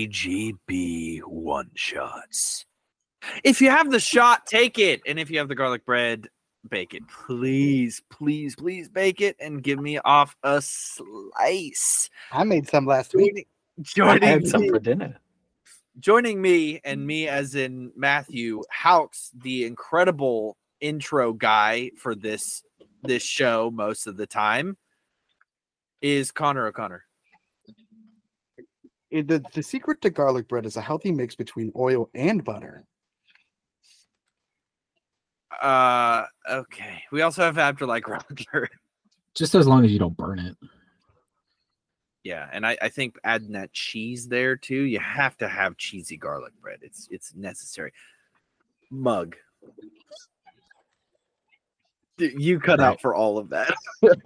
Welcome to TGB One Shots. If you have the shot, take it. And if you have the garlic bread, bake it. Please, please, please bake it and give me off a slice. I made some last week. Joining, I had some me, for dinner. joining me and me as in Matthew Haux, the incredible intro guy for this this show most of the time, is Connor O'Connor. It- The, the secret to garlic bread is a healthy mix between oil and butter. Uh okay. We also have Afterlife Roger. Just as long as you don't burn it. Yeah, and I, I think adding that cheese there too, you have to have cheesy garlic bread. It's it's necessary. Mug. D- You cut out for all of that. Yippee!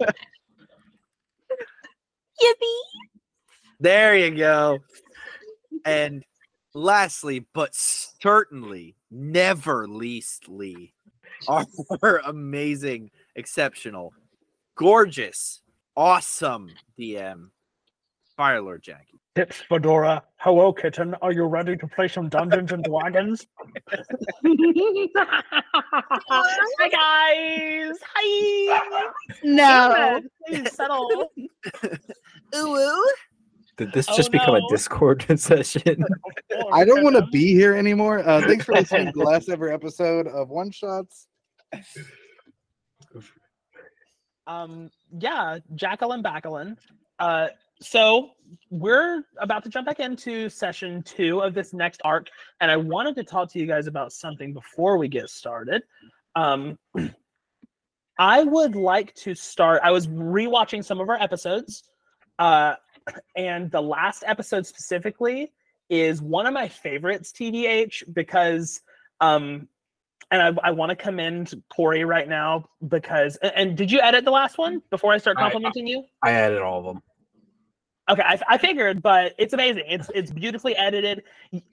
There you go. And lastly, but certainly never leastly, our amazing, exceptional, gorgeous, awesome DM, Firelord Jaqi. Tips Fedora. Hello, kitten. Are you ready to play some Dungeons and Dragons? Hi, guys. Hi. No. Please settle. Ooh. Did this Oh, just become no. a Discord session? I don't want to be here anymore. Uh, thanks for listening to the last ever episode of One Shots. Um, yeah, Jacqueline Bacqueline. Uh, so we're about to jump back into session two of this next arc, and I wanted to talk to you guys about something before we get started. Um, I would like to start. I was rewatching some of our episodes, uh, and the last episode specifically is one of my favorites, TDH, because um, and I, I want to commend Corey right now because and, and did you edit the last one before I start I- complimenting you? I added all of them. Okay, I, I figured, but it's amazing. It's it's beautifully edited.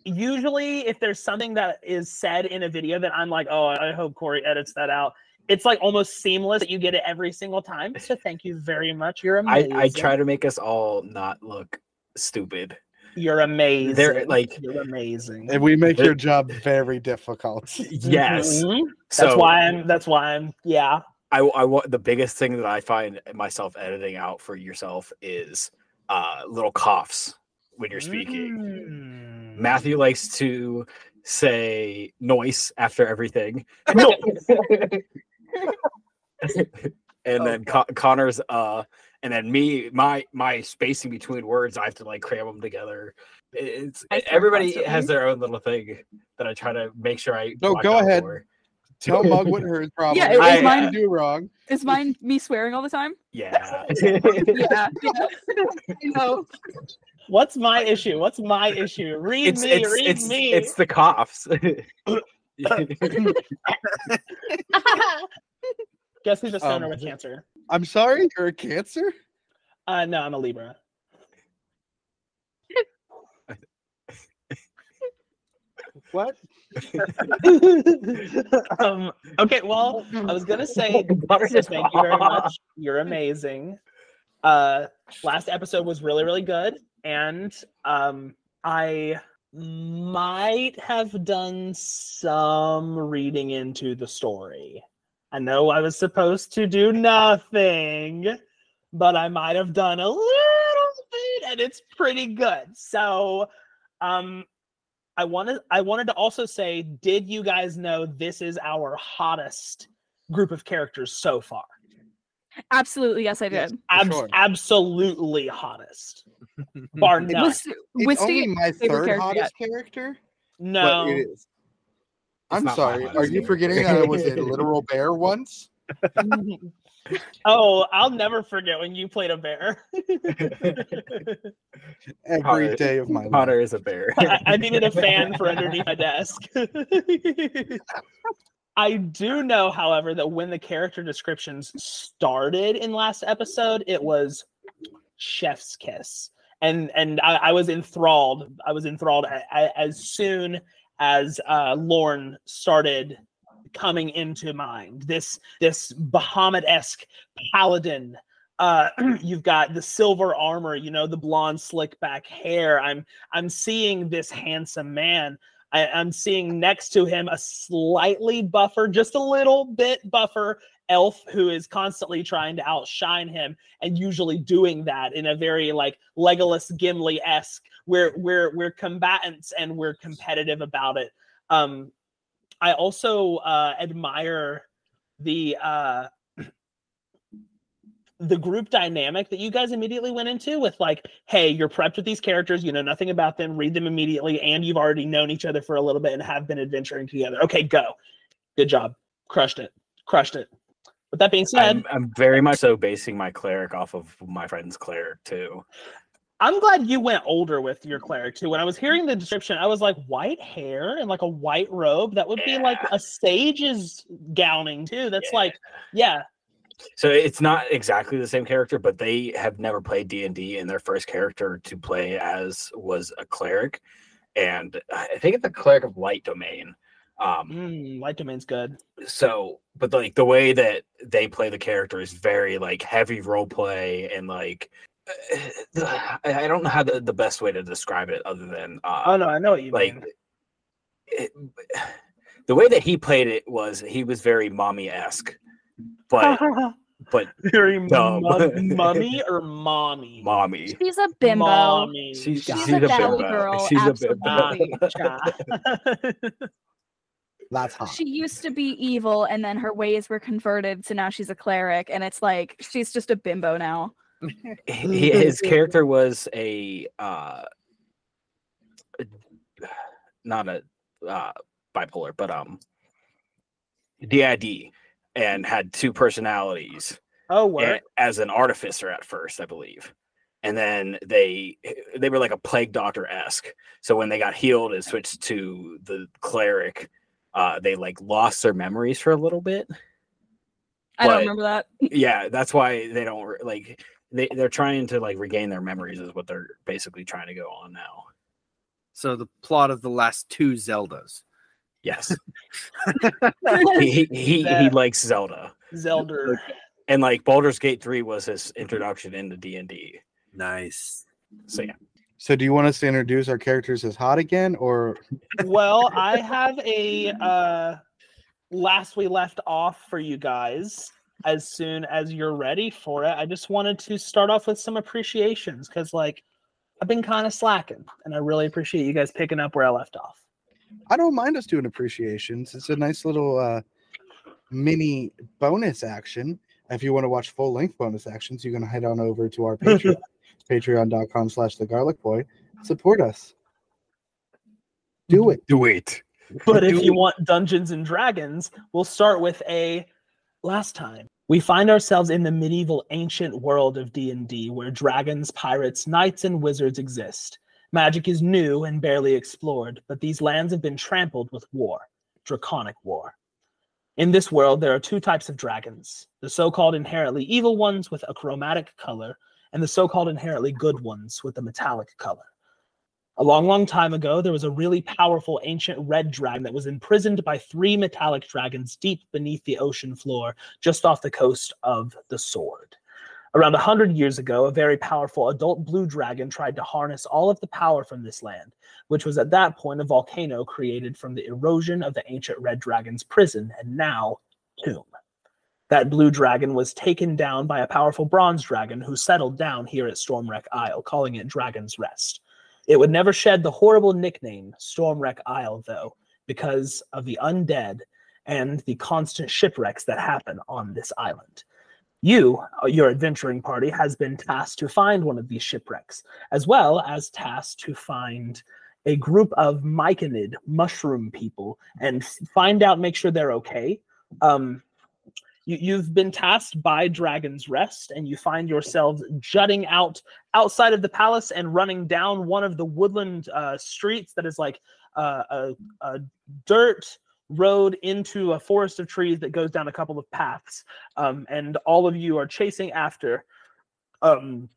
Usually, if there's something that is said in a video that I'm like, oh, I hope Corey edits that out. It's like almost seamless that you get it every single time. So thank you very much. You're I, amazing. I try to make us all not look stupid. You're amazing. They're, like- you're amazing. And we make your job very difficult. Yes. Mhm. So That's why I'm. That's why I'm. Yeah. I, I want the biggest thing that I find myself editing out for yourself is uh, little coughs when you're speaking. Mm. Matthew likes to say noise after everything. and then Con- Connor's uh and then me my my spacing between words I have to like cram them together. It's everybody constantly. has their own little thing that I try to make sure I No, go ahead. for. Tell Mug what her problem Yeah, is. it mine- did do wrong. Is mine me swearing all the time? Yeah. Yeah. yeah. You know, What's my issue? What's my issue? Read it's me. it's read it's me. it's the coughs. Guess who's a stoner Um, with cancer? I'm sorry, you're a cancer? Uh, no, I'm a Libra. What? um, okay, well, I was gonna say so thank you very much. You're amazing. Uh, last episode was really, really good, and um, I might have done some reading into the story. I know I was supposed to do nothing, but I might have done a little bit, and it's pretty good. So, um, I wanted I wanted to also say, did you guys know this is our hottest group of characters so far? Absolutely. Yes, I did. For Abs- sure. absolutely hottest, bar It none. Was, It's only my favorite third character hottest character, No, but it is. I'm sorry. Are hottest you forgetting that I was a literal bear once? oh, I'll never forget when you played a bear. Every Connor- day of my life. Connor is a bear. I, I needed a fan for underneath my desk. I do know, however, that when the character descriptions started in last episode, it was chef's kiss, and and I, I was enthralled. I was enthralled as soon as uh, Lorn started coming into mind. This this Bahamut esque paladin uh you've got the silver armor you know the blonde slick back hair i'm i'm seeing this handsome man I, i'm seeing next to him a slightly buffer just a little bit buffer elf who is constantly trying to outshine him and usually doing that in a very like legolas gimli-esque we're we're we're combatants and we're competitive about it. Um i also uh admire the uh the group dynamic that you guys immediately went into with like hey you're prepped with these characters you know nothing about them read them immediately and you've already known each other for a little bit and have been adventuring together okay go good job crushed it crushed it with that being said I'm, I'm very much so basing my cleric off of my friend's cleric too. I'm glad you went older with your cleric too. When I was hearing the description, I was like, white hair and like a white robe. That would be like a sage's gowning too. That's Yeah. like, yeah. So it's not exactly the same character, but they have never played D and D, and their first character to play as was a cleric, and I think it's a cleric of light domain. Um, Mm, light domain's good. so, but like the way that they play the character is very like heavy role play and like. I I don't know how the, the best way to describe it other than uh, Oh no, I know what you like mean. it, the way that he played it was he was very mommy esque, but but Very dumb. mum- mummy or mommy. mommy. She's a bimbo. Mommy. She's, Got she's, a a bimbo. girl, She's a bimbo. That's hot. She used to be evil and then her ways were converted, so now she's a cleric, and it's like she's just a bimbo now. His character was a uh not a uh bipolar but um DID and had two personalities oh, what? as an artificer at first I believe and then they they were like a plague doctor esque so when they got healed and switched to the cleric uh they like lost their memories for a little bit I don't remember that. yeah that's why they don't like they, they're trying to like regain their memories is what they're basically trying to go on now So the plot of the last two Zeldas. Yes he he, he, he likes zelda Zelda. and like Baldur's Gate 3 was his introduction into D&D Nice. so yeah So, do you want us to introduce our characters as hot again, or well, I have a uh last we left off for you guys as soon as you're ready for it. I just wanted to start off with some appreciations because like I've been kind of slacking and I really appreciate you guys picking up where I left off. I don't mind us doing appreciations. It's a nice little uh, mini bonus action. If you want to watch full length bonus actions, you can head on over to our Patreon, patreon.com slash the garlic boy. Support us. Do it. do it But if Do you want Dungeons and Dragons, we'll start with a last time. We find ourselves in the medieval ancient world of D&D where dragons, pirates, knights and wizards exist. Magic is new and barely explored, but these lands have been trampled with war, draconic war. In this world, there are two types of dragons the so called inherently evil ones with a chromatic color, and the so called inherently good ones with a metallic color. A long, long time ago, there was a really powerful ancient red dragon that was imprisoned by three metallic dragons deep beneath the ocean floor, just off the coast of the Sword. Around a hundred years ago, a very powerful adult blue dragon tried to harness all of the power from this land, which was at that point a volcano created from the erosion of the ancient red dragon's prison and now tomb. That blue dragon was taken down by a powerful bronze dragon who settled down here at Stormwreck Isle, calling it Dragon's Rest. It would never shed the horrible nickname Stormwreck Isle, though, because of the undead and the constant shipwrecks that happen on this island. You, uh, your adventuring party, has been tasked to find one of these shipwrecks, as well as tasked to find a group of myconid mushroom people and find out, make sure they're okay. Um, you, you've been tasked by Dragon's Rest, and you find yourselves jutting out outside of the palace and running down one of the woodland uh, streets that is like uh, a, a dirt road into a forest of trees that goes down a couple of paths. Um, and all of you are chasing after um,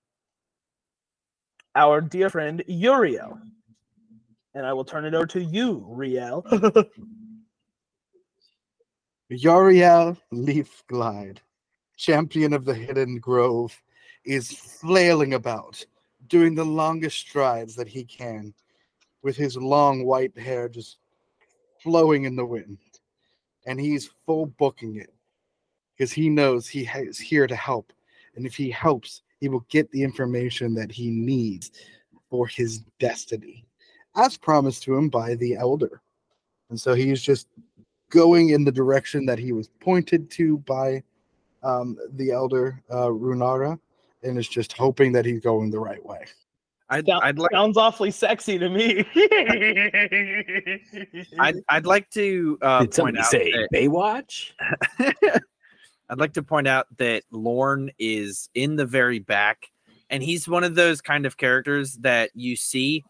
our dear friend Üreal. And I will turn it over to you, Riel. Yoriel Leaf Glide, champion of the hidden grove, is flailing about, doing the longest strides that he can, with his long white hair just flowing in the wind. And he's full booking it because he knows he is here to help. And if he helps, he will get the information that he needs for his destiny, as promised to him by the elder. And so he's just going in the direction that he was pointed to by um, the elder uh, Runara, and is just hoping that he's going the right way. I'd, Sound- I'd like Sounds awfully sexy to me. I'd, I'd like to uh, Did point out say that- Baywatch? I'd like to point out that Lorn is in the very back, and he's one of those kind of characters that you see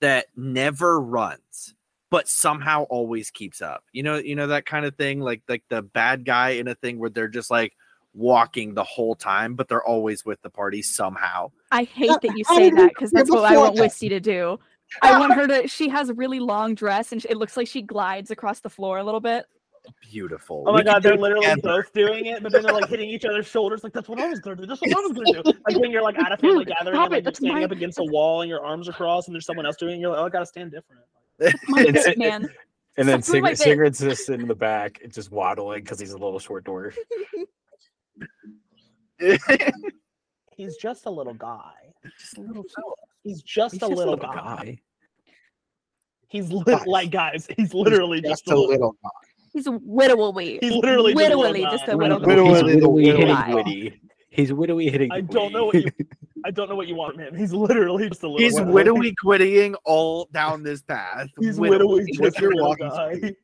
that never runs, but somehow always keeps up. You know, you know that kind of thing, like like the bad guy in a thing where they're just like walking the whole time, but they're always with the party somehow. I hate that you say that because that's what I want before? Wisty to do. I want her to. She has a really long dress, and sh- it looks like she glides across the floor a little bit. Beautiful. Oh my could god, they're literally together. both doing it, but then they're like hitting each other's shoulders. Like that's what I was gonna do. That's what I was gonna do. Like when you're like at a family gathering and like, you're that's standing my- up against a wall and your arms are crossed and there's someone else doing it, you're like, oh, I gotta stand different. My It's- bit, man. And then Something like Sigrid, that. Sigrid's just in the back, just waddling because he's a little short dwarf. He's just a little guy. Just a little. He's just He's a just little little guy. He's Guys. li- like guys. He's literally He's just, a little. guy. He's a widowy. He's literally just a little just guy. a little. He's Widowy widowy hitting guy. witty. He's widowy hitting. I don't know what you. I don't know what you want, man. He's literally just a little. He's guy. widowy quitting all down this path. He's Widowy. widowy. What's just a your little walking guy. speed?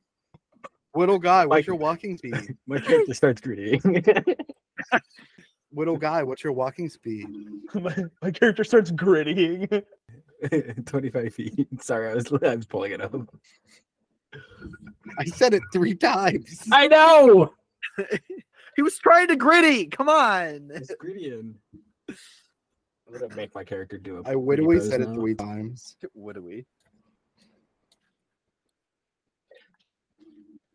Widow guy, what's Like- your walking speed? My character starts greeting. Widow guy, what's your walking speed? my, my character starts grittying. 25 feet. Sorry, I was I was pulling it up. I said it three times. I know. He was trying to gritty. Come on. It's grittying. I'm gonna make my character do it. I wittowly said it three times. What do we?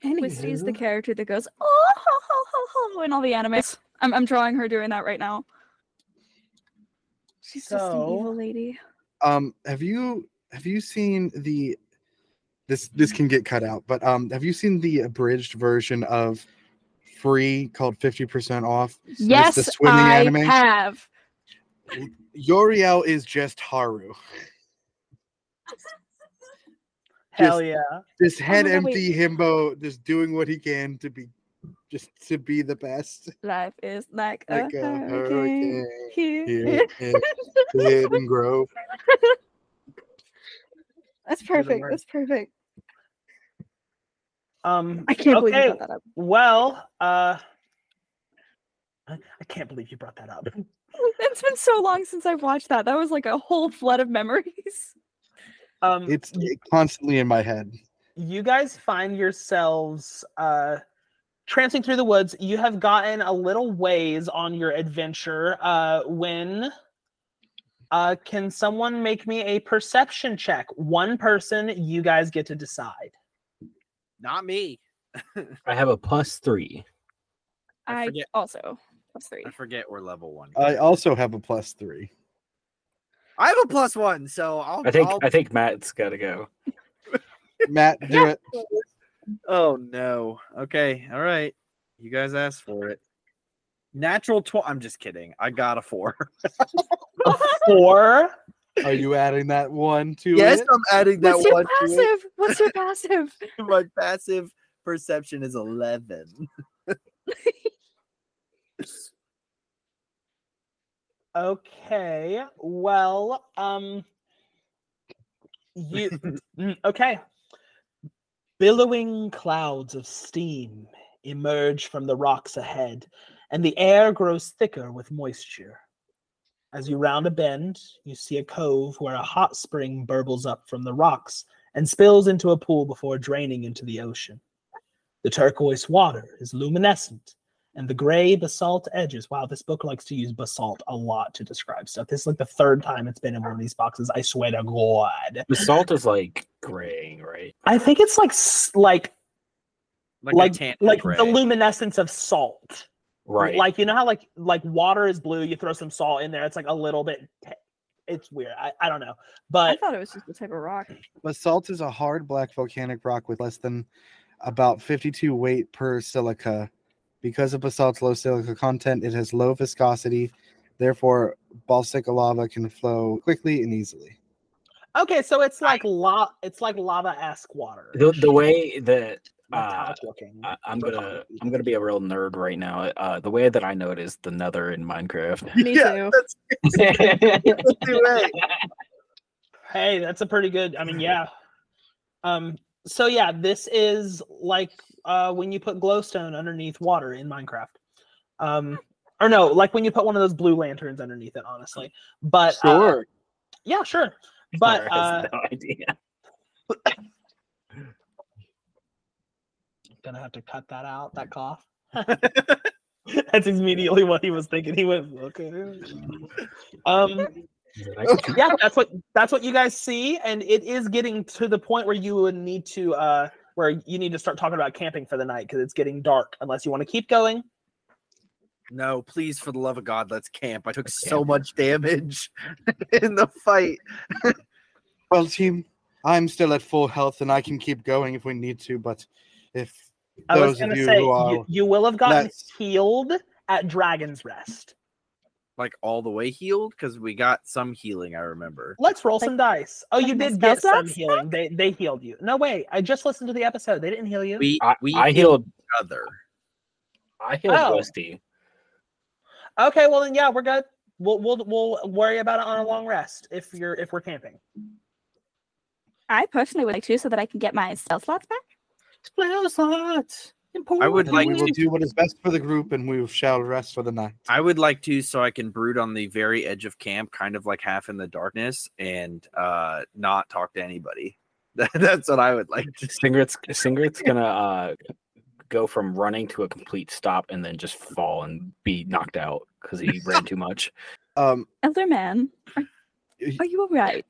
Wisty is the character that goes oh ho, ho, ho, ho," in all the animes. I'm I'm drawing her doing that right now. She's just an So- evil lady. Um, have you have you seen the this this can get cut out, but um have you seen the abridged version of Free called 50% off? Yes, the swimming I anime? have. Üreal is just Haru. Hell Just- yeah. This head my God, wait. empty himbo just doing what he can to be just to be the best. Life is like, Like a, a hurricane. hurricane Here. here in the Hidden Grove. That's perfect. That's perfect. Um. I can't believe you brought that up. Well, uh, I, I can't believe you brought that up. It's been so long since I've watched that. That was like a whole flood of memories. Um, It's constantly in my head. you guys find yourselves uh tramping through the woods you have gotten a little ways on your adventure uh when uh can someone make me a perception check one person you guys get to decide Not me. I have a plus three. I I, also plus three. I forget we're level one. I also have a plus three. I have a plus one, so I'll. I think I'll- I think Matt's gotta go. Matt, do it. Oh no. Okay. All right. You guys asked for it. Natural tw- I'm just kidding. I got a four. four Are you adding that one to yes, it? I'm adding that What's your one to it. passive? What's your passive? My passive perception is eleven. okay well um you Mm, okay billowing clouds of steam emerge from the rocks ahead and the air grows thicker with moisture. As you round a bend you see a cove where a hot spring burbles up from the rocks and spills into a pool before draining into the ocean. The turquoise water is luminescent and the gray basalt edges. Wow, this book likes to use basalt a lot to describe stuff. This is like the third time it's been in one of these boxes. I swear to God. The salt is like graying, right? I think it's like like Like like tan like the luminescence of salt. Right. Like you know how like like water is blue, you throw some salt in there, it's like a little bit. t- It's weird. I, I don't know, But I thought it was just the type of rock. Basalt is a hard black volcanic rock with less than about 52 weight per silica. Because of basalt's low silica content, it has low viscosity. Therefore, basaltic lava can flow quickly and easily. okay, so it's like la it's like lava esque water. the, the way that uh. I, I'm gonna I'm gonna be a real nerd right now. Uh, the way that I know it is the Nether in Minecraft. Me too. That's the way. Hey, that's a pretty good. I mean, yeah. Um. So yeah, this is like uh when you put glowstone underneath water in Minecraft. Um. Or no, like when you put one of those blue lanterns underneath it. Honestly, but uh, yeah, sure. But uh, no idea. gonna have to cut that out. That cough. That's immediately what he was thinking. He went, okay. Um. yeah that's what that's what you guys see and it is getting to the point where you would need to uh where you need to start talking about camping for the night because it's getting dark unless you want to keep going No, please, for the love of God, let's camp. I took so much damage in the fight. Well, team, I'm still at full health and I can keep going if we need to. But if i was those gonna of you say who are you, you will have gotten less- healed at dragon's rest Like all the way healed because we got some healing. I remember. let's roll Like- some dice oh you did spell get some slots healing they they healed you no way. i just listened to the episode they didn't heal you We I, we I healed healed each other. I healed Oh. Wisty. okay well then yeah we're good we'll we'll we'll worry about it on a long rest if you're if we're camping I personally would like to so that I can get my spell slots back. Spell slots. I would then like we will to- do what is best for the group and we shall rest for the night. I would like to, so I can brood on the very edge of camp, kind of like half in the darkness, and uh not talk to anybody. That's what I would like to. Singrit's Singrit's gonna uh go from running to a complete stop and then just fall and be knocked out because he ran too much. Um, Elder man, are, are you alright?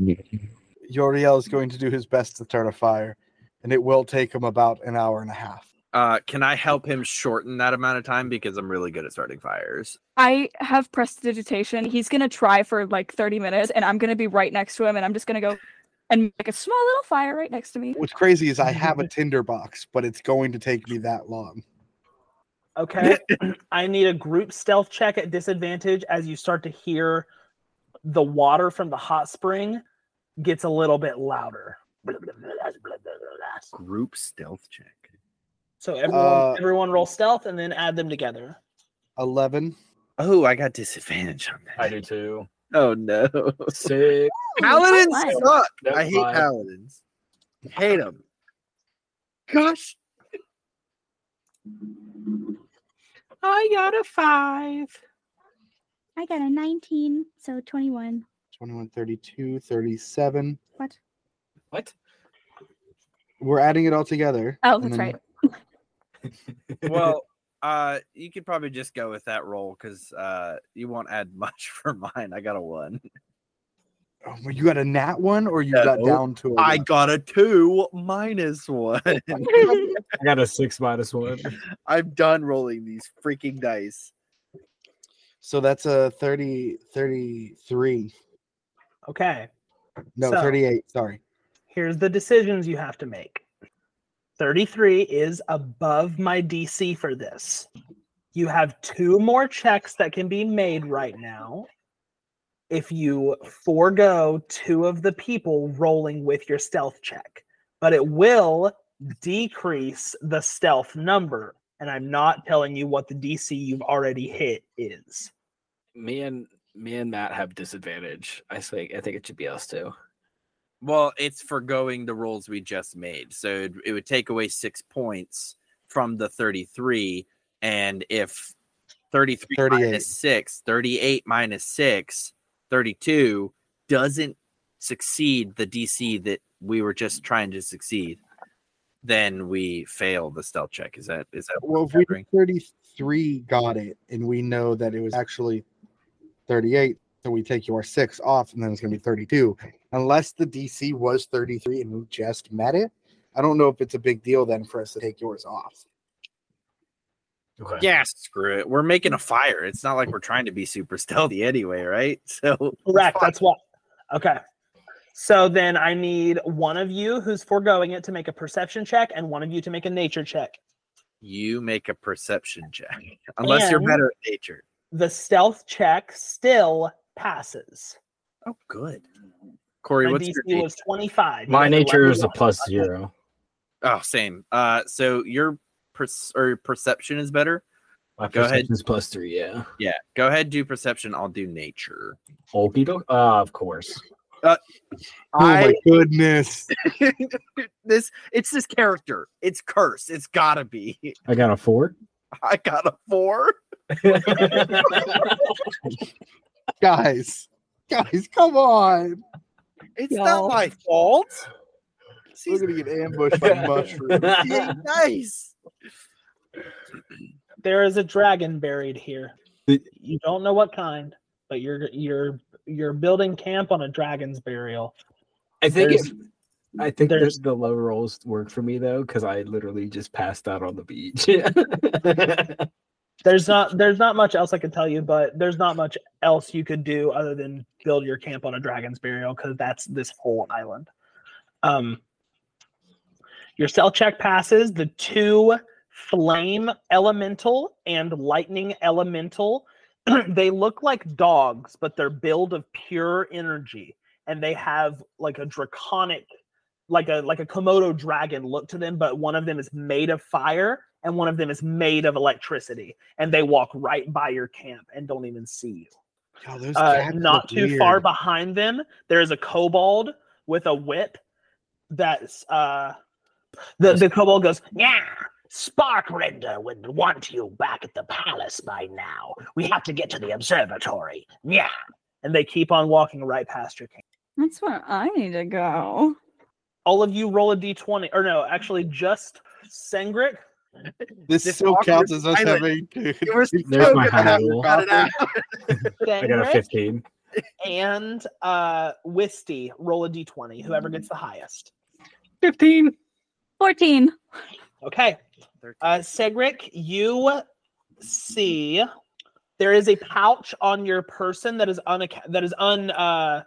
Üreal is going to do his best to turn a fire, and it will take him about an hour and a half. Uh, can I help him shorten that amount of time because I'm really good at starting fires? I have prestidigitation. He's gonna try for like 30 minutes, and I'm gonna be right next to him, and I'm just gonna go and make a small little fire right next to me. What's crazy is I have a tinder box, but it's going to take me that long. Okay. I need a group stealth check at disadvantage as you start to hear the water from the hot spring gets a little bit louder. Group stealth check. So everyone Uh, everyone roll stealth and then add them together. Eleven. Oh, I got disadvantage on that. I do too. Oh no. Six. Paladins One. suck. Nope, I hate five. paladins. Hate them. Gosh. I got a five. I got a 19, so 21. 21, 32, 37. What? What? We're adding it all together. Oh, that's then- right. Well, uh, you could probably just go with that roll because uh, you won't add much for mine. I got a one. Oh, well, you got a nat one, or you No. got down to a I one? got a two minus one. I got a six minus one. I'm done rolling these freaking dice. So that's a 30, 33. Okay. No, So- 38. Sorry. Here's the decisions you have to make. 33 is above my DC for this. You have two more checks that can be made right now. If you forego two of the people rolling with your stealth check, but it will decrease the stealth number. And I'm not telling you what the DC you've already hit is. Me and me and Matt have disadvantage. I say I think it should be us too. Well, it's forgoing the rolls we just made. So it, it would take away six points from the 33. And if 33 38. minus 6, 38 minus 6, 32 doesn't succeed the DC that we were just trying to succeed, then we fail the stealth check. Is that is that Well, if we gathering? 33 got it, and we know that it was actually 38, so we take your six off, and then it's going to be 32. Unless the DC was 33 and we just met it, I don't know if it's a big deal then for us to take yours off. Okay. Yeah, screw it. We're making a fire. It's not like we're trying to be super stealthy anyway, right? So Correct. That's what. Okay. So then I need one of you who's foregoing it to make a perception check, and one of you to make a nature check. you make a perception check. Unless you're better at nature. The stealth check still passes. Oh, good. Corey, My what's DC your was 25. You My nature is a 11. plus zero. Oh, same. Uh, so your per- or perception is better. My Go ahead. perception is plus three. Yeah. Yeah, go ahead. Do perception. I'll do nature. Okie doke. Uh, of course. Oh my goodness. this it's this character. It's curse. It's gotta be. I got a four. I got a four. Guys. Guys, come on. It's Y'all. not my fault. We're gonna get ambushed by mushrooms. He nice. There is a dragon buried here. You don't know what kind, but you're you're you're building camp on a dragon's burial. I think it, I think there's- the, the low rolls work for me though, because I literally just passed out on the beach. There's not there's not much else I could tell you, but there's not much else you could do other than build your camp on a dragon's burial because that's this whole island. Um, your cell check passes. The two flame elemental and lightning elemental. they look like dogs, but they're built of pure energy, and they have like a draconic, like a like a Komodo dragon look to them. But one of them is made of fire, and one of them is made of electricity, and they walk right by your camp and don't even see you. Oh, those Uh, not look too far behind them, there is a kobold with a whip. That's uh, the the kobold goes, yeah. Sparkrender would want you back at the palace by now. We have to get to the observatory. Yeah. And they keep on walking right past your camp. That's where I need to go. All of you roll a d20, or no, actually just Sengrick. This, this still counts as us having. You were so There's my gonna high have to roll. cut it out. I got a 15. and uh Wisty roll a d20, whoever gets the highest. 15. 14. Okay. Uh, Cedric, you see there is a pouch on your person that is unac- that is un uh,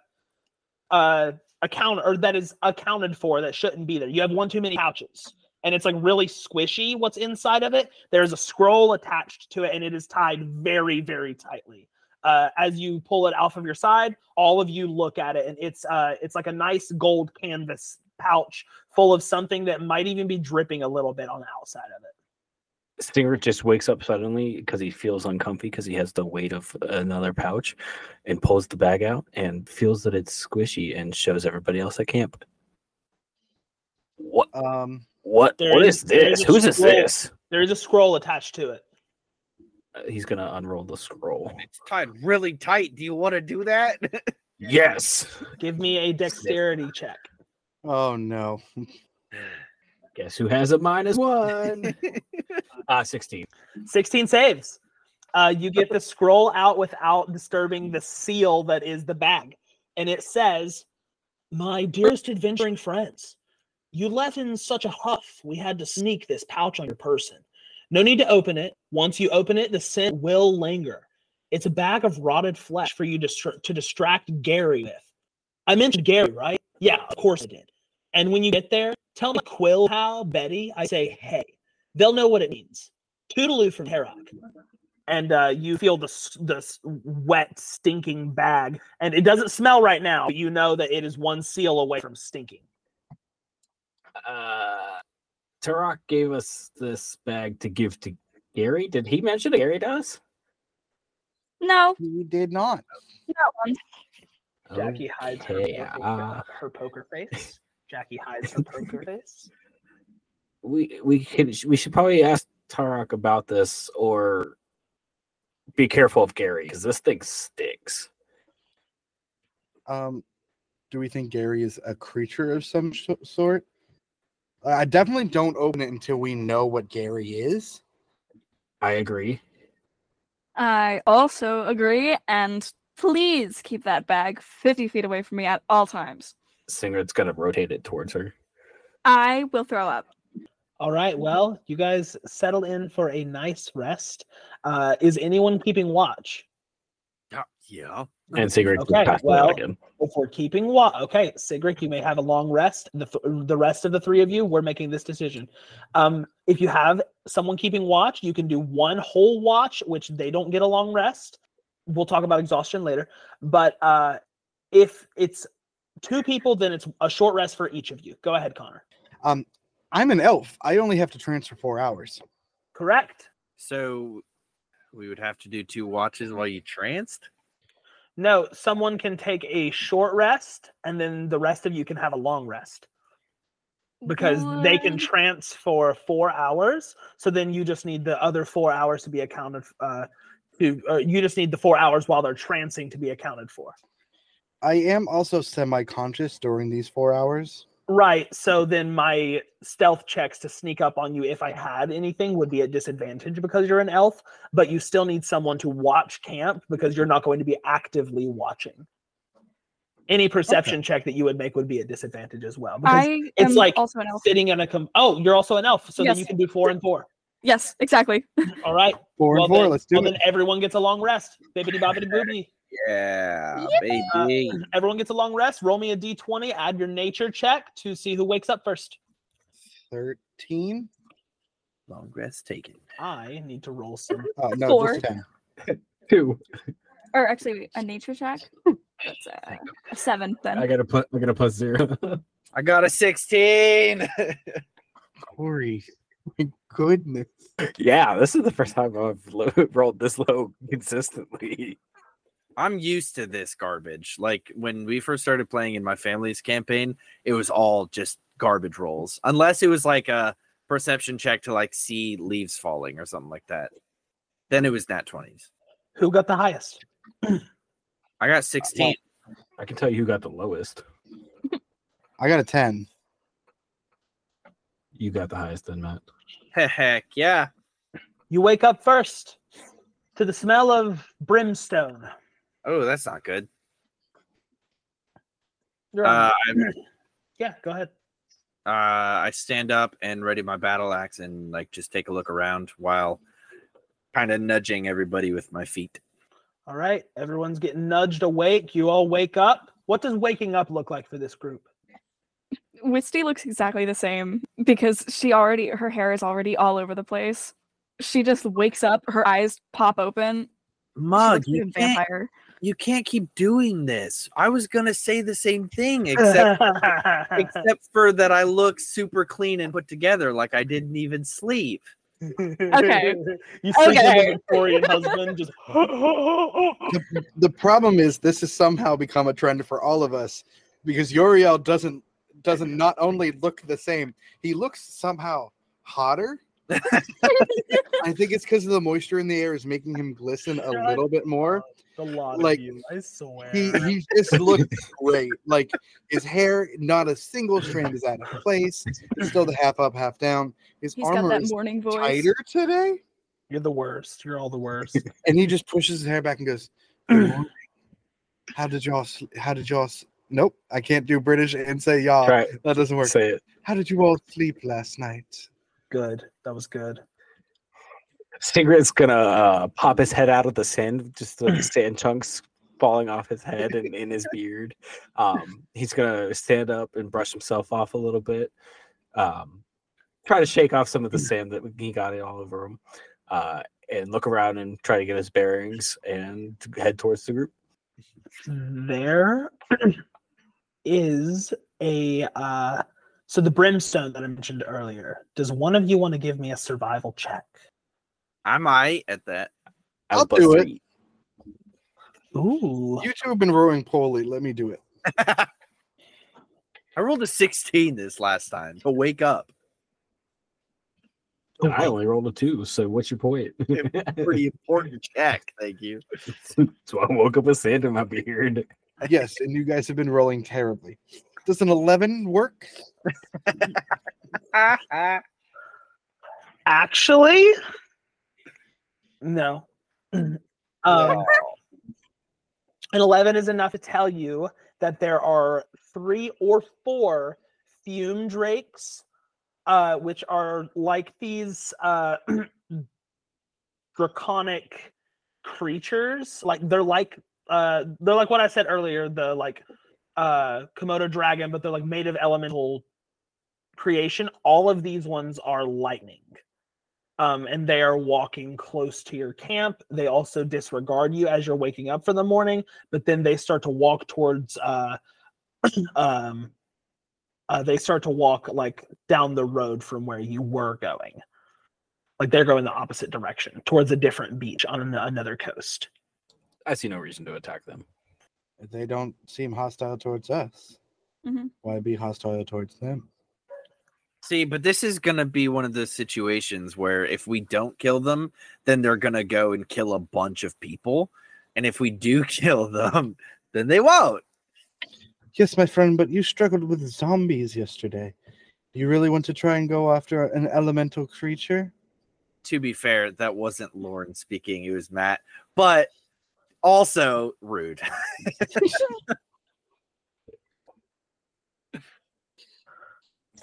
uh, account or that is accounted for that shouldn't be there. You have one too many pouches, and it's like really squishy. What's inside of it? There's a scroll attached to it, and it is tied very very tightly. Uh, as you pull it off of your side, all of you look at it, and it's uh, it's like a nice gold canvas pouch full of something that might even be dripping a little bit on the outside of it. Stinger just wakes up suddenly because he feels uncomfy because he has the weight of another pouch and pulls the bag out and feels that it's squishy and shows everybody else at camp. What Um, what There what is- is there is this? Who's Whose is this? There is a scroll attached to it. Uh, He's gonna unroll the scroll. It's tied really tight. Do you want to do that? Yes. Give me a dexterity check. oh no. Guess who has a minus one? uh 16. 16 saves. Uh, you get the scroll out without disturbing the seal that is the bag. And it says, My dearest adventuring friends, you left in such a huff. We had to sneak this pouch on your person. No need to open it. Once you open it, the scent will linger. It's a bag of rotted flesh for you to, to distract Gary with. I mentioned Gary, right? Yeah, of course I did. And when you get there, tell my Quill pal, Betty, I say, hey. They'll know what it means. Toodaloo from Herok. And uh, you feel the, s- the wet, stinking bag. And it doesn't smell right now. But you know that it is one seal away from stinking. Uh Turok gave us this bag to give to Gary. Did he mention it? Gary does? No, He did not. that one. Jaqi hides her, Okay, poker, uh, her poker face. Jaqi hides her poker face. we we can we should probably ask Tarok about this or be careful of Gary because this thing stinks. Um, do we think Gary is a creature of some sh- sort? I definitely don't open it until we know what Gary is. I agree. I also agree. And please keep that bag 50 feet away from me at all times. Singred's gonna rotate it towards her. I will throw up. All right. Well, you guys settle in for a nice rest. Uh, is anyone keeping watch? Yeah, yeah. And Sigrid Okay, passed well- again. If we're keeping watch, okay, Sigrid, you may have a long rest. The th- the rest of the three of you, we're making this decision. Um, if you have someone keeping watch, you can do one whole watch, which they don't get a long rest. We'll talk about exhaustion later. But uh, if it's two people, then it's a short rest for each of you. Go ahead, Connor. Um, I'm an elf. I only have to transfer four hours. Correct. So we would have to do two watches while you tranced. No, someone can take a short rest, and then the rest of you can have a long rest because they can trance for four hours. So then you just need the other four hours to be accounted. Uh, to uh, you just need the four hours while they're trancing to be accounted for. I am also semi-conscious during these four hours. Right. So then my stealth checks to sneak up on you if I had anything would be at disadvantage because you're an elf, but you still need someone to watch camp because you're not going to be actively watching. Any perception check that you would make would be at disadvantage as well. Because I it's am like also an elf. sitting in a com- oh, you're also an elf, so then you can do four and four. Yes, exactly. All right. Four well and four. then, Let's do well it. then everyone gets a long rest. Bibbity bobbity boobity. Yeah, Uh, baby. everyone gets a long rest. Roll me a d20. Add your nature check to see who wakes up first. Thirteen. Long rest taken. I need to roll some. Oh no, Four. just ten. Two. Or actually, wait, a nature check. That's a, a seven then. I gotta put. I gotta plus zero. I got a 16. Corey. My goodness. yeah, this is the first time I've lo- rolled this low consistently. I'm used to this garbage. Like when we first started playing in my family's campaign, it was all just garbage rolls, unless it was like a perception check to like see leaves falling or something like that. Then it was nat 20s. Who got the highest? I got 16. I can tell you who got the lowest. I got a ten. You got the highest, then Matt. Heck yeah. You wake up first to the smell of brimstone. Oh, that's not good. Uh, yeah, go ahead. uh, I stand up and ready my battle axe and like just take a look around while kind of nudging everybody with my feet. All right, everyone's getting nudged awake. You all wake up. What does waking up look like for this group? Wisty looks exactly the same because she already her hair is already all over the place. She just wakes up, her eyes pop open. She Mug, looks like you can't, vampire. You can't keep doing this. I was gonna say the same thing, except except for that I look super clean and put together, like I didn't even sleep. Okay. You see Okay. the Victorian husband just. The, the problem is this has somehow become a trend for all of us because Üreal doesn't doesn't not only look the same, he looks somehow hotter. I think it's because of the moisture in the air is making him glisten a little bit more. A lot Like, of you, I swear. He he just looks great. Like his hair, not a single strand is out of place. It's still the half up, half down. His He's got armor that is morning voice. tighter today, You're the worst. You're all the worst. and he just pushes his hair back and goes, "How did y'all? How did y'all?" Nope, I can't do British and say y'all. Try it. That doesn't work. Say it. How did you all sleep last night? good. That was good. Stingrit's gonna uh, pop his head out of the sand, just the sand chunks falling off his head and in his beard. Um, he's gonna stand up and brush himself off a little bit. Um, try to shake off some of the sand that he got it all over him, uh, and look around and try to get his bearings and head towards the group. There is a uh so the brimstone that I mentioned earlier. Does one of you want to give me a survival check? I might at that. I have I'll plus do it. Ooh. You two have been rowing poorly. Let me do it. I rolled a 16 this last time. To wake up. And I only rolled a two. So what's your point? Pretty important check. Thank you. so I woke up with sand in my beard. Yes, and you guys have been rolling terribly. Does an eleven work? Actually, no. um, an 11 is enough to tell you that there are three or four fume drakes uh, which are like these uh, draconic creatures. Like they're like uh, they're like what I said earlier. The like uh, Komodo dragon, but they're like made of elemental creation. All of these ones are lightning. Um, and they are walking close to your camp. They also disregard you as you're waking up for the morning, but then they start to walk towards uh, um, uh, they start to walk like down the road from where you were going. Like they're going the opposite direction towards a different beach on an- another coast. I see no reason to attack them. They don't seem hostile towards us. Mhm. Why be hostile towards them? See, but this is going to be one of those situations where if we don't kill them, then they're going to go and kill a bunch of people. And if we do kill them, then they won't. Yes, my friend, but you struggled with zombies yesterday. Do you really want to try and go after an elemental creature? To be fair, that wasn't Lorn speaking, it was Matt. But also rude.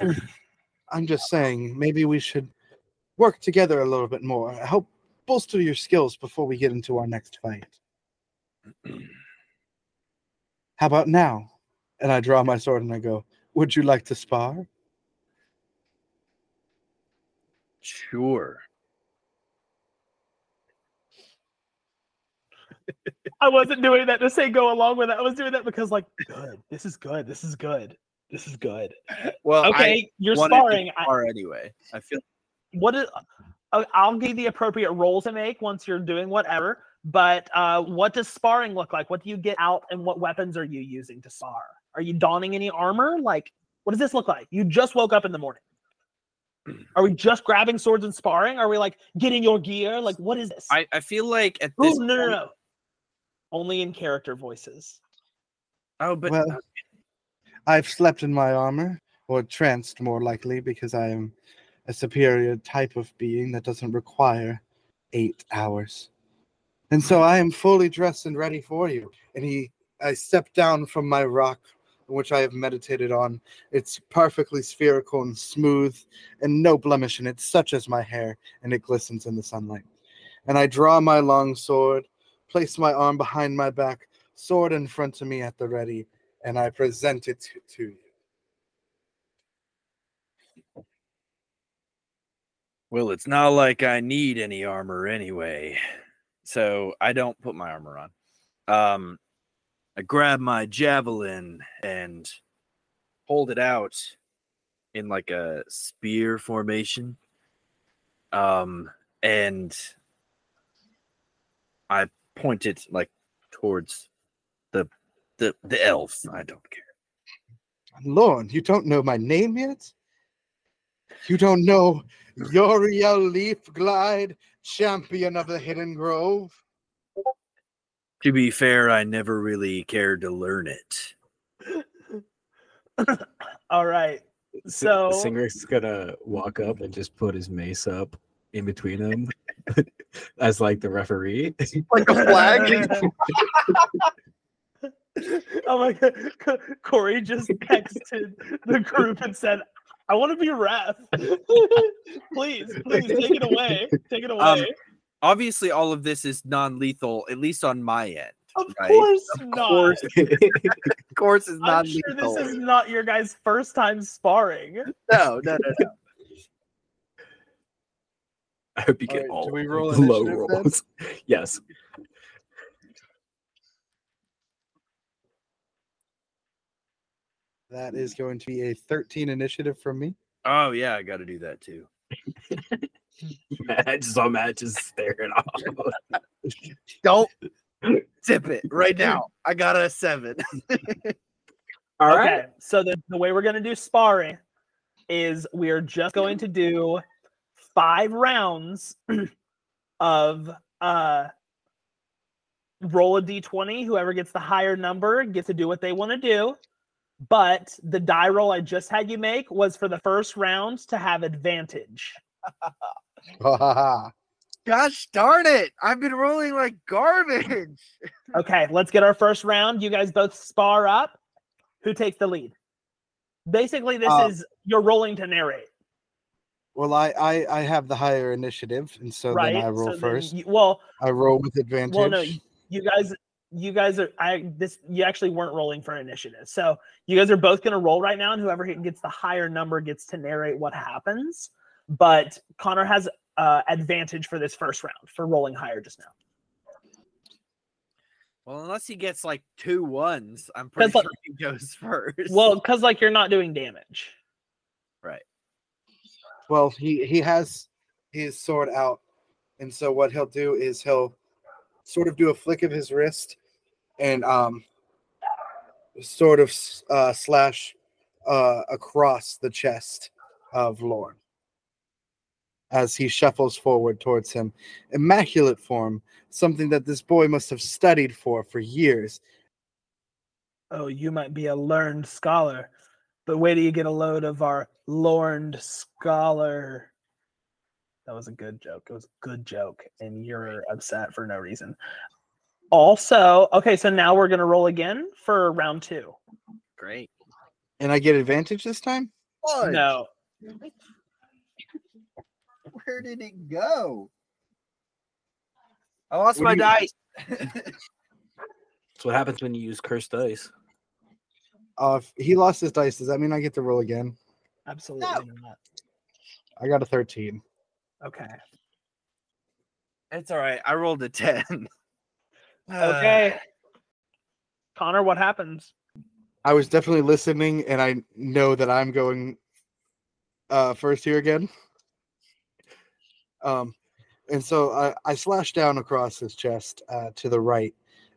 I'm just saying, maybe we should work together a little bit more. Help bolster your skills before we get into our next fight. How about now? And I draw my sword and I go, Would you like to spar? sure. I wasn't doing that to say go along with it. I was doing that because like good. This is good. This is good. This is good. Well, Okay, you're I wanted to sparring. I, anyway. I feel what is uh, I'll give you the appropriate role to make once you're doing whatever. But uh, what does sparring look like? What do you get out, and what weapons are you using to spar? Are you donning any armor? Like, what does this look like? You just woke up in the morning. Are we just grabbing swords and sparring? Are we like getting your gear? Like, what is this? I, I feel like at Ooh, this no, no, point- no. Only in character voices. Oh, but Well, I've slept in my armor, or tranced more likely, because I am a superior type of being that doesn't require eight hours. And so I am fully dressed and ready for you. And he, I step down from my rock, which I have meditated on. It's perfectly spherical and smooth, and no blemish in it, such as my hair, and it glistens in the sunlight. And I draw my long sword, place my arm behind my back, sword in front of me at the ready, and I present it to, you. well, it's not like I need any armor anyway. So I don't put my armor on. Um I grab my javelin and hold it out in like a spear formation. Um and I point it like towards the the elf. I don't care. Lord, you don't know my name yet? You don't know Yoriel Leaf Glide, champion of the Hidden Grove? To be fair, I never really cared to learn it. All right. S- So- Singer's gonna walk up and just put his mace up in between them as like the referee. Like a flag? oh my god, Co- Corey just texted the group and said, "I want to be ref. please, please take it away. Take it away." Um, Obviously, all of this is non-lethal, at least on my end. of right? course Of not. course, Of course, it's I'm non-lethal. sure this is not your guys' first time sparring. No, no, no, no. I hope you All get right, all do we roll low initiative then? rolls. Yes. That is going to be a 13 initiative from me. Oh yeah, I got to do that too. Matt just saw Matt just staring off. Don't tip it right now. I got a seven. All okay, right. so the, the way we're going to do sparring is we are just going to do five rounds of uh roll a d20 whoever gets the higher number gets to do what they want to do but the die roll i just had you make was for the first round to have advantage Gosh darn it! I've been rolling like garbage. okay let's get our first round you guys both spar up who takes the lead basically this Uh, is you're rolling to narrate Well, I, I I have the higher initiative, and so right. then I roll so first. you- well, I roll with advantage. well, no, you guys, you guys are. I this you actually weren't rolling for initiative, so you guys are both going to roll right now, and whoever gets the higher number gets to narrate what happens. But Connor has uh, advantage for this first round for rolling higher just now. Well, unless he gets like two ones, I'm pretty sure like- sure he goes first. Well, because like you're not doing damage. Right. Well, he he has his sword out, and so what he'll do is he'll sort of do a flick of his wrist, and um, sort of uh, slash uh, across the chest of Lorn as he shuffles forward towards him. Immaculate form, something that this boy must have studied for for years. Oh, you might be a learned scholar, but wait till you get a load of our learned scholar. That was a good joke. It was a good joke, and you're upset for no reason. Also, okay, so now we're gonna roll again for round two. great. And I get advantage this time? No, Where did it go? I lost What my you- dice. That's what happens when you use cursed dice. Uh, if he lost his dice. Does that mean I get to roll again? absolutely not. I got a 13. Okay. It's all right. I rolled a 10. Okay. Connor, what happens? I was definitely listening, and I know that I'm going uh, first here again. Um, and so I, I slash down across his chest uh, to the right,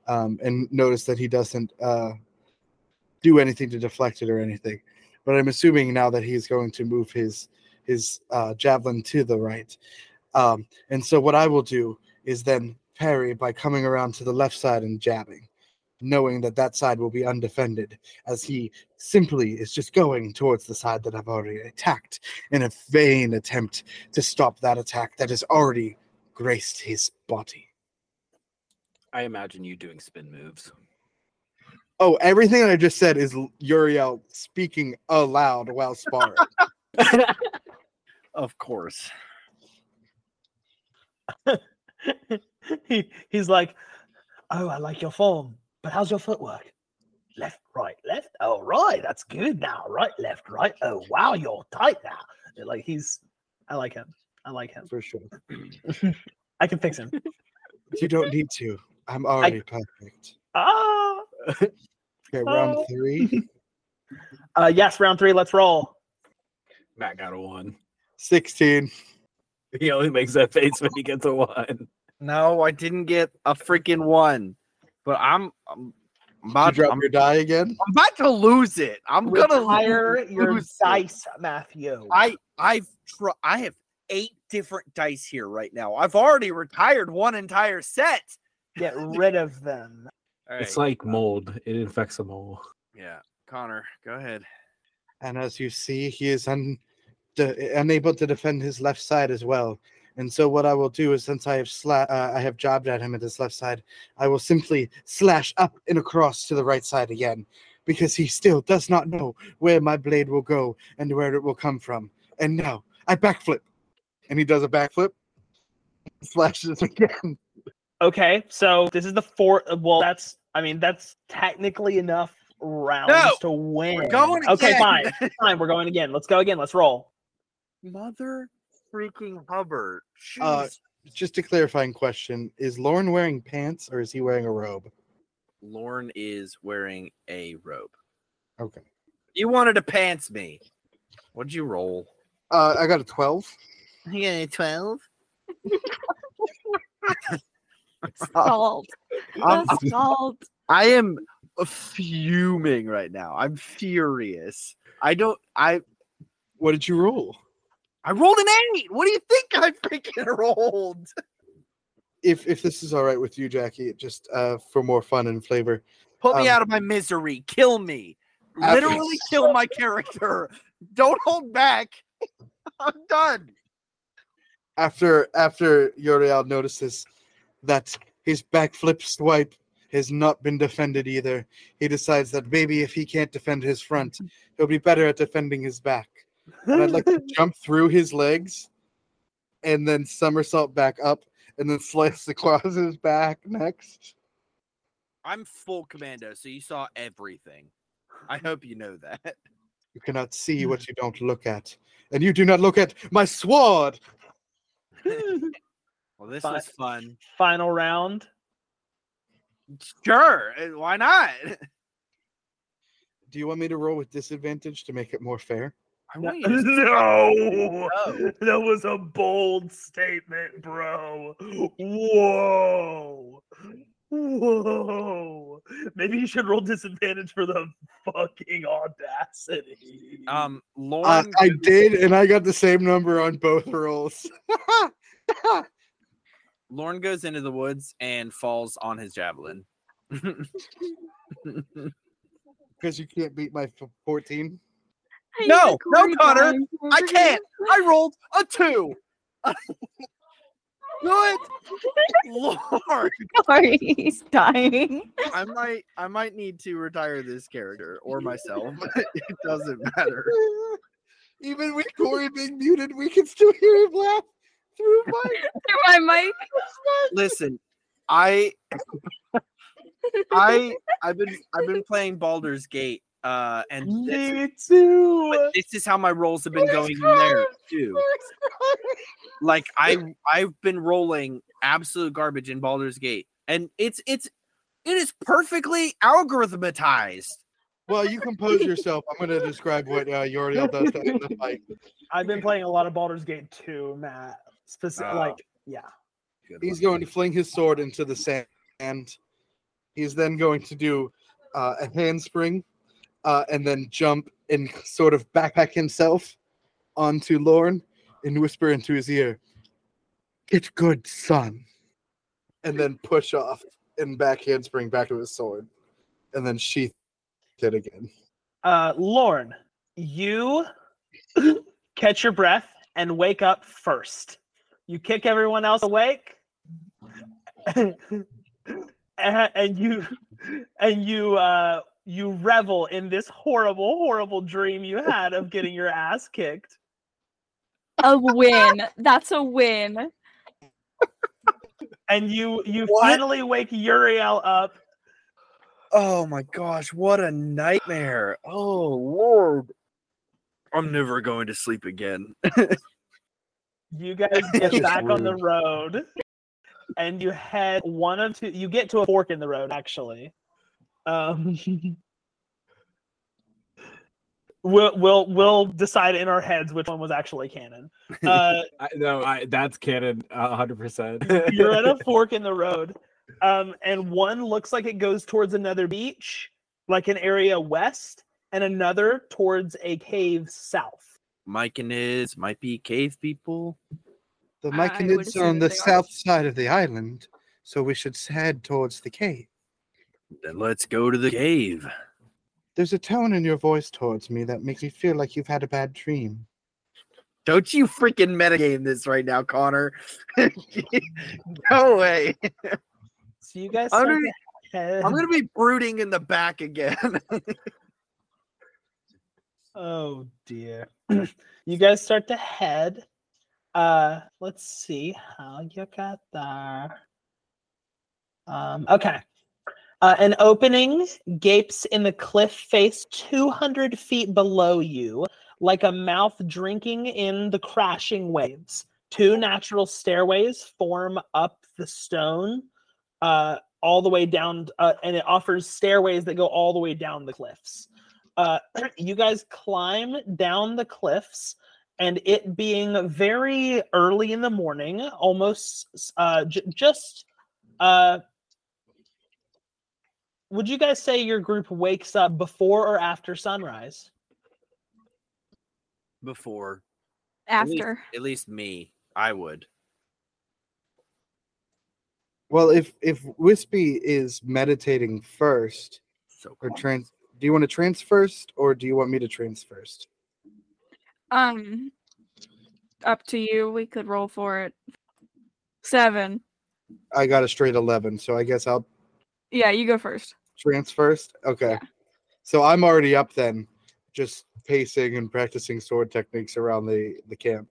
um, and notice that he doesn't uh, do anything to deflect it or anything. But I'm assuming now that he's going to move his his uh, javelin to the right. Um, and so what I will do is then parry by coming around to the left side and jabbing knowing that that side will be undefended, as he simply is just going towards the side that I've already attacked in a vain attempt to stop that attack that has already graced his body. I imagine you doing spin moves. Oh, everything I just said is Üreal speaking aloud while sparring. of course. he, he's like, Oh, I like your form, but how's your footwork? Left, right, left. Oh, right. That's good now. Right, left, right. Oh, wow. You're tight now. Like, he's, I like him. I like him. for sure. I can fix him. You don't need to. I'm already perfect. ah. Okay, round Oh. three. Uh, yes, round three. Let's roll. Matt got a one. 16. He only makes that face when he gets a one. No, I didn't get a freaking one. But I'm, I'm You about, drop I'm, your die again? I'm about to lose it. I'm gonna hire lose your it. dice, Matthew. I I've tr- I have eight different dice here right now. I've already retired one entire set. Get rid of them. All It's like mold. It infects them all. yeah, Connor, go ahead. and as you see, he is un- de- unable to defend his left side as well. And so, what I will do is, since I have sla- uh, I have jabbed at him at his left side, I will simply slash up and across to the right side again, because he still does not know where my blade will go and where it will come from. And now I backflip, and he does a backflip, slashes again. Okay, so this is the fourth. Well, that's. I mean, that's technically enough rounds No, to win. going okay, fine, fine. We're going again. Let's go again. Let's roll. Mother freaking Hubbard. Uh, Just a clarifying question: Is Lorn wearing pants or is he wearing a robe? Lorn is wearing a robe. Okay. You wanted to pants me. What'd you roll? Uh, I got a twelve. You got a twelve. Salt. I'm- salt. I am fuming right now. I'm furious. I don't. I What did you roll? I rolled an eight. What do you think I freaking rolled? if if this is all right with you, Jaqi, just uh, for more fun and flavor. Put me Um, out of my misery. Kill me. After- Literally kill my character. Don't hold back. I'm done. After after Üreal notices that his backflip swipe has not been defended either, he decides that maybe if he can't defend his front, he'll be better at defending his back. And I'd like to jump through his legs, and then somersault back up, and then slice across his back next. I'm full commando, so you saw everything. I hope you know that. You cannot see what you don't look at, and you do not look at my sword. Well, this Fine. was fun. Final round. Sure, eh, why not? Do you want me to roll with disadvantage to make it more fair? I No, want you to no, No. that was a bold statement, bro. Whoa, whoa. Maybe you should roll disadvantage for the fucking audacity. Um, Uh, Lorn, I did, and I got the same number on both rolls. Lorn goes into the woods and falls on his javelin. Because you can't beat my 14. No, no, Connor, I can't. I rolled a two. Good Lord, Sorry, he's dying. I might, I might need to retire this character or myself. it doesn't matter. Even with Corey being muted, we can still hear him laugh through my. Through my mic. Listen, I, I, I've been, I've been playing Baldur's Gate, uh, and this, too. but this is how my rolls have been going in there too. Like I, I've been rolling absolute garbage in Baldur's Gate, and it's, it's, it is perfectly algorithmatized. Well, you compose yourself. I'm going to describe what uh, Üreal does to end the fight. I've been playing a lot of Baldur's Gate too, Matt. Specific, Oh. like, yeah. He's going to fling his sword into the sand. And he's then going to do uh, a handspring uh, and then jump and sort of backpack himself onto Lorn and whisper into his ear, Get good, son. And then push off and back handspring back to his sword. And then sheath it again. Uh, Lorn, you catch your breath and wake up first. You kick everyone else awake, and, and you and you uh, you revel in this horrible, horrible dream you had of getting your ass kicked. A win. That's a win. And you you What? finally wake Üreal up. Oh my gosh, what a nightmare. Oh Lord. I'm never going to sleep again. You guys get Just back on the road, and you head one of two. You get to a fork in the road, actually. Um, we'll we'll we'll decide in our heads which one was actually canon. Uh, I, no, I, that's canon, hundred percent. you're at a fork in the road, um, and one looks like it goes towards another beach, like an area west, and another towards a cave south. Myconids might be cave people. The I would Myconids are on the they are. south side of the island, so we should head towards the cave. Then let's go to the cave. There's a tone in your voice towards me that makes me feel like you've had a bad dream. Don't you freaking metagame this right now, Connor. Go away. So you guys I'm gonna- to. I'm gonna be brooding in the back again. Oh dear. you guys start to head. Uh let's see how you got there. Um okay. Uh, an opening gapes in the cliff face 200 feet below you, like a mouth drinking in the crashing waves. Two natural stairways form up the stone, uh, all the way down, uh, and it offers stairways that go all the way down the cliffs uh, you guys climb down the cliffs and it being very early in the morning almost uh, j- just uh, would you guys say your group wakes up before or after sunrise Before. At least- After. At least me. I would. Well, if if Wisty is meditating first So or trans, do you want to trans first or do you want me to trans first? Um, up to you. We could roll for it. Seven. I got a straight eleven, so I guess I'll Yeah, you go first. trans first. Okay, so I'm already up then. just pacing and practicing sword techniques around the the camp.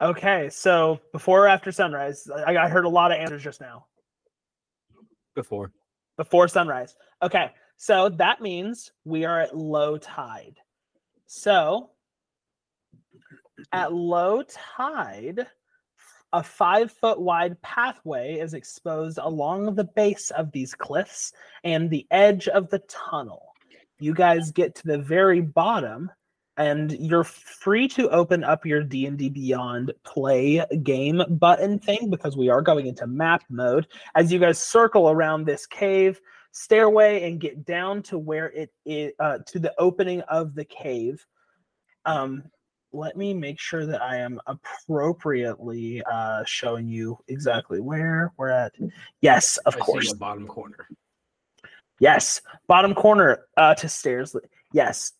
Okay, so before or after sunrise? I, I heard a lot of answers just now. Before. Before sunrise. Okay, so that means we are at low tide. So at low tide, a five foot wide pathway is exposed along the base of these cliffs and the edge of the tunnel. You guys get to the very bottom and you're free to open up your D&D Beyond play game button thing because we are going into map mode as you guys circle around this cave stairway and get down to where it is uh, to the opening of the cave. Um, let me make sure that I am appropriately uh, showing you exactly where we're at. Yes, of I see course. the bottom corner. Yes, bottom corner uh, to stairs. Yes.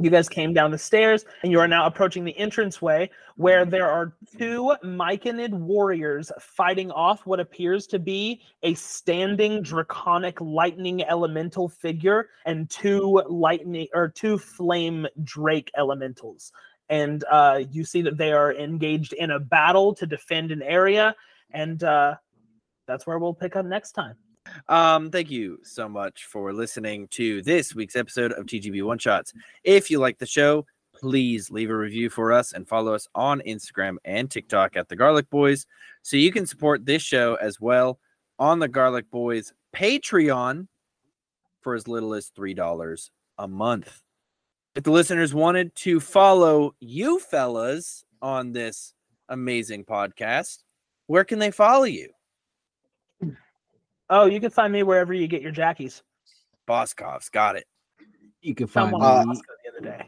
You guys came down the stairs and you are now approaching the entranceway where there are two Myconid warriors fighting off what appears to be a standing draconic lightning elemental figure and two lightning or two flame drake elementals. And uh, you see that they are engaged in a battle to defend an area. And uh, that's where we'll pick up next time. Um, thank you so much for listening to this week's episode of TGB One Shots. If you like the show, please leave a review for us and follow us on Instagram and TikTok at the Garlic Boys so you can support this show as well on the Garlic Boys Patreon for as little as $3 a month. If the listeners wanted to follow you fellas on this amazing podcast, where can they follow you? Oh, you can find me wherever you get your jackies. Boscov's got it. You can find Someone Uh, me. asked the other day.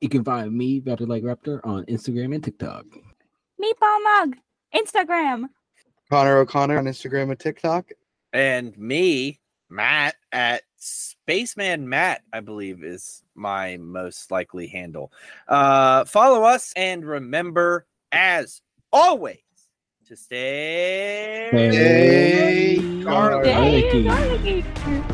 You can find me, Better Like Raptor, on Instagram and TikTok. Meatball Mug, Instagram. Connor O'Connor on Instagram and TikTok. and me, Matt at Spaceman Matt, I believe is my most likely handle. Uh, follow us and remember, as always, to stay. Hey, Garlic. Yay, Garlicky. garlicky.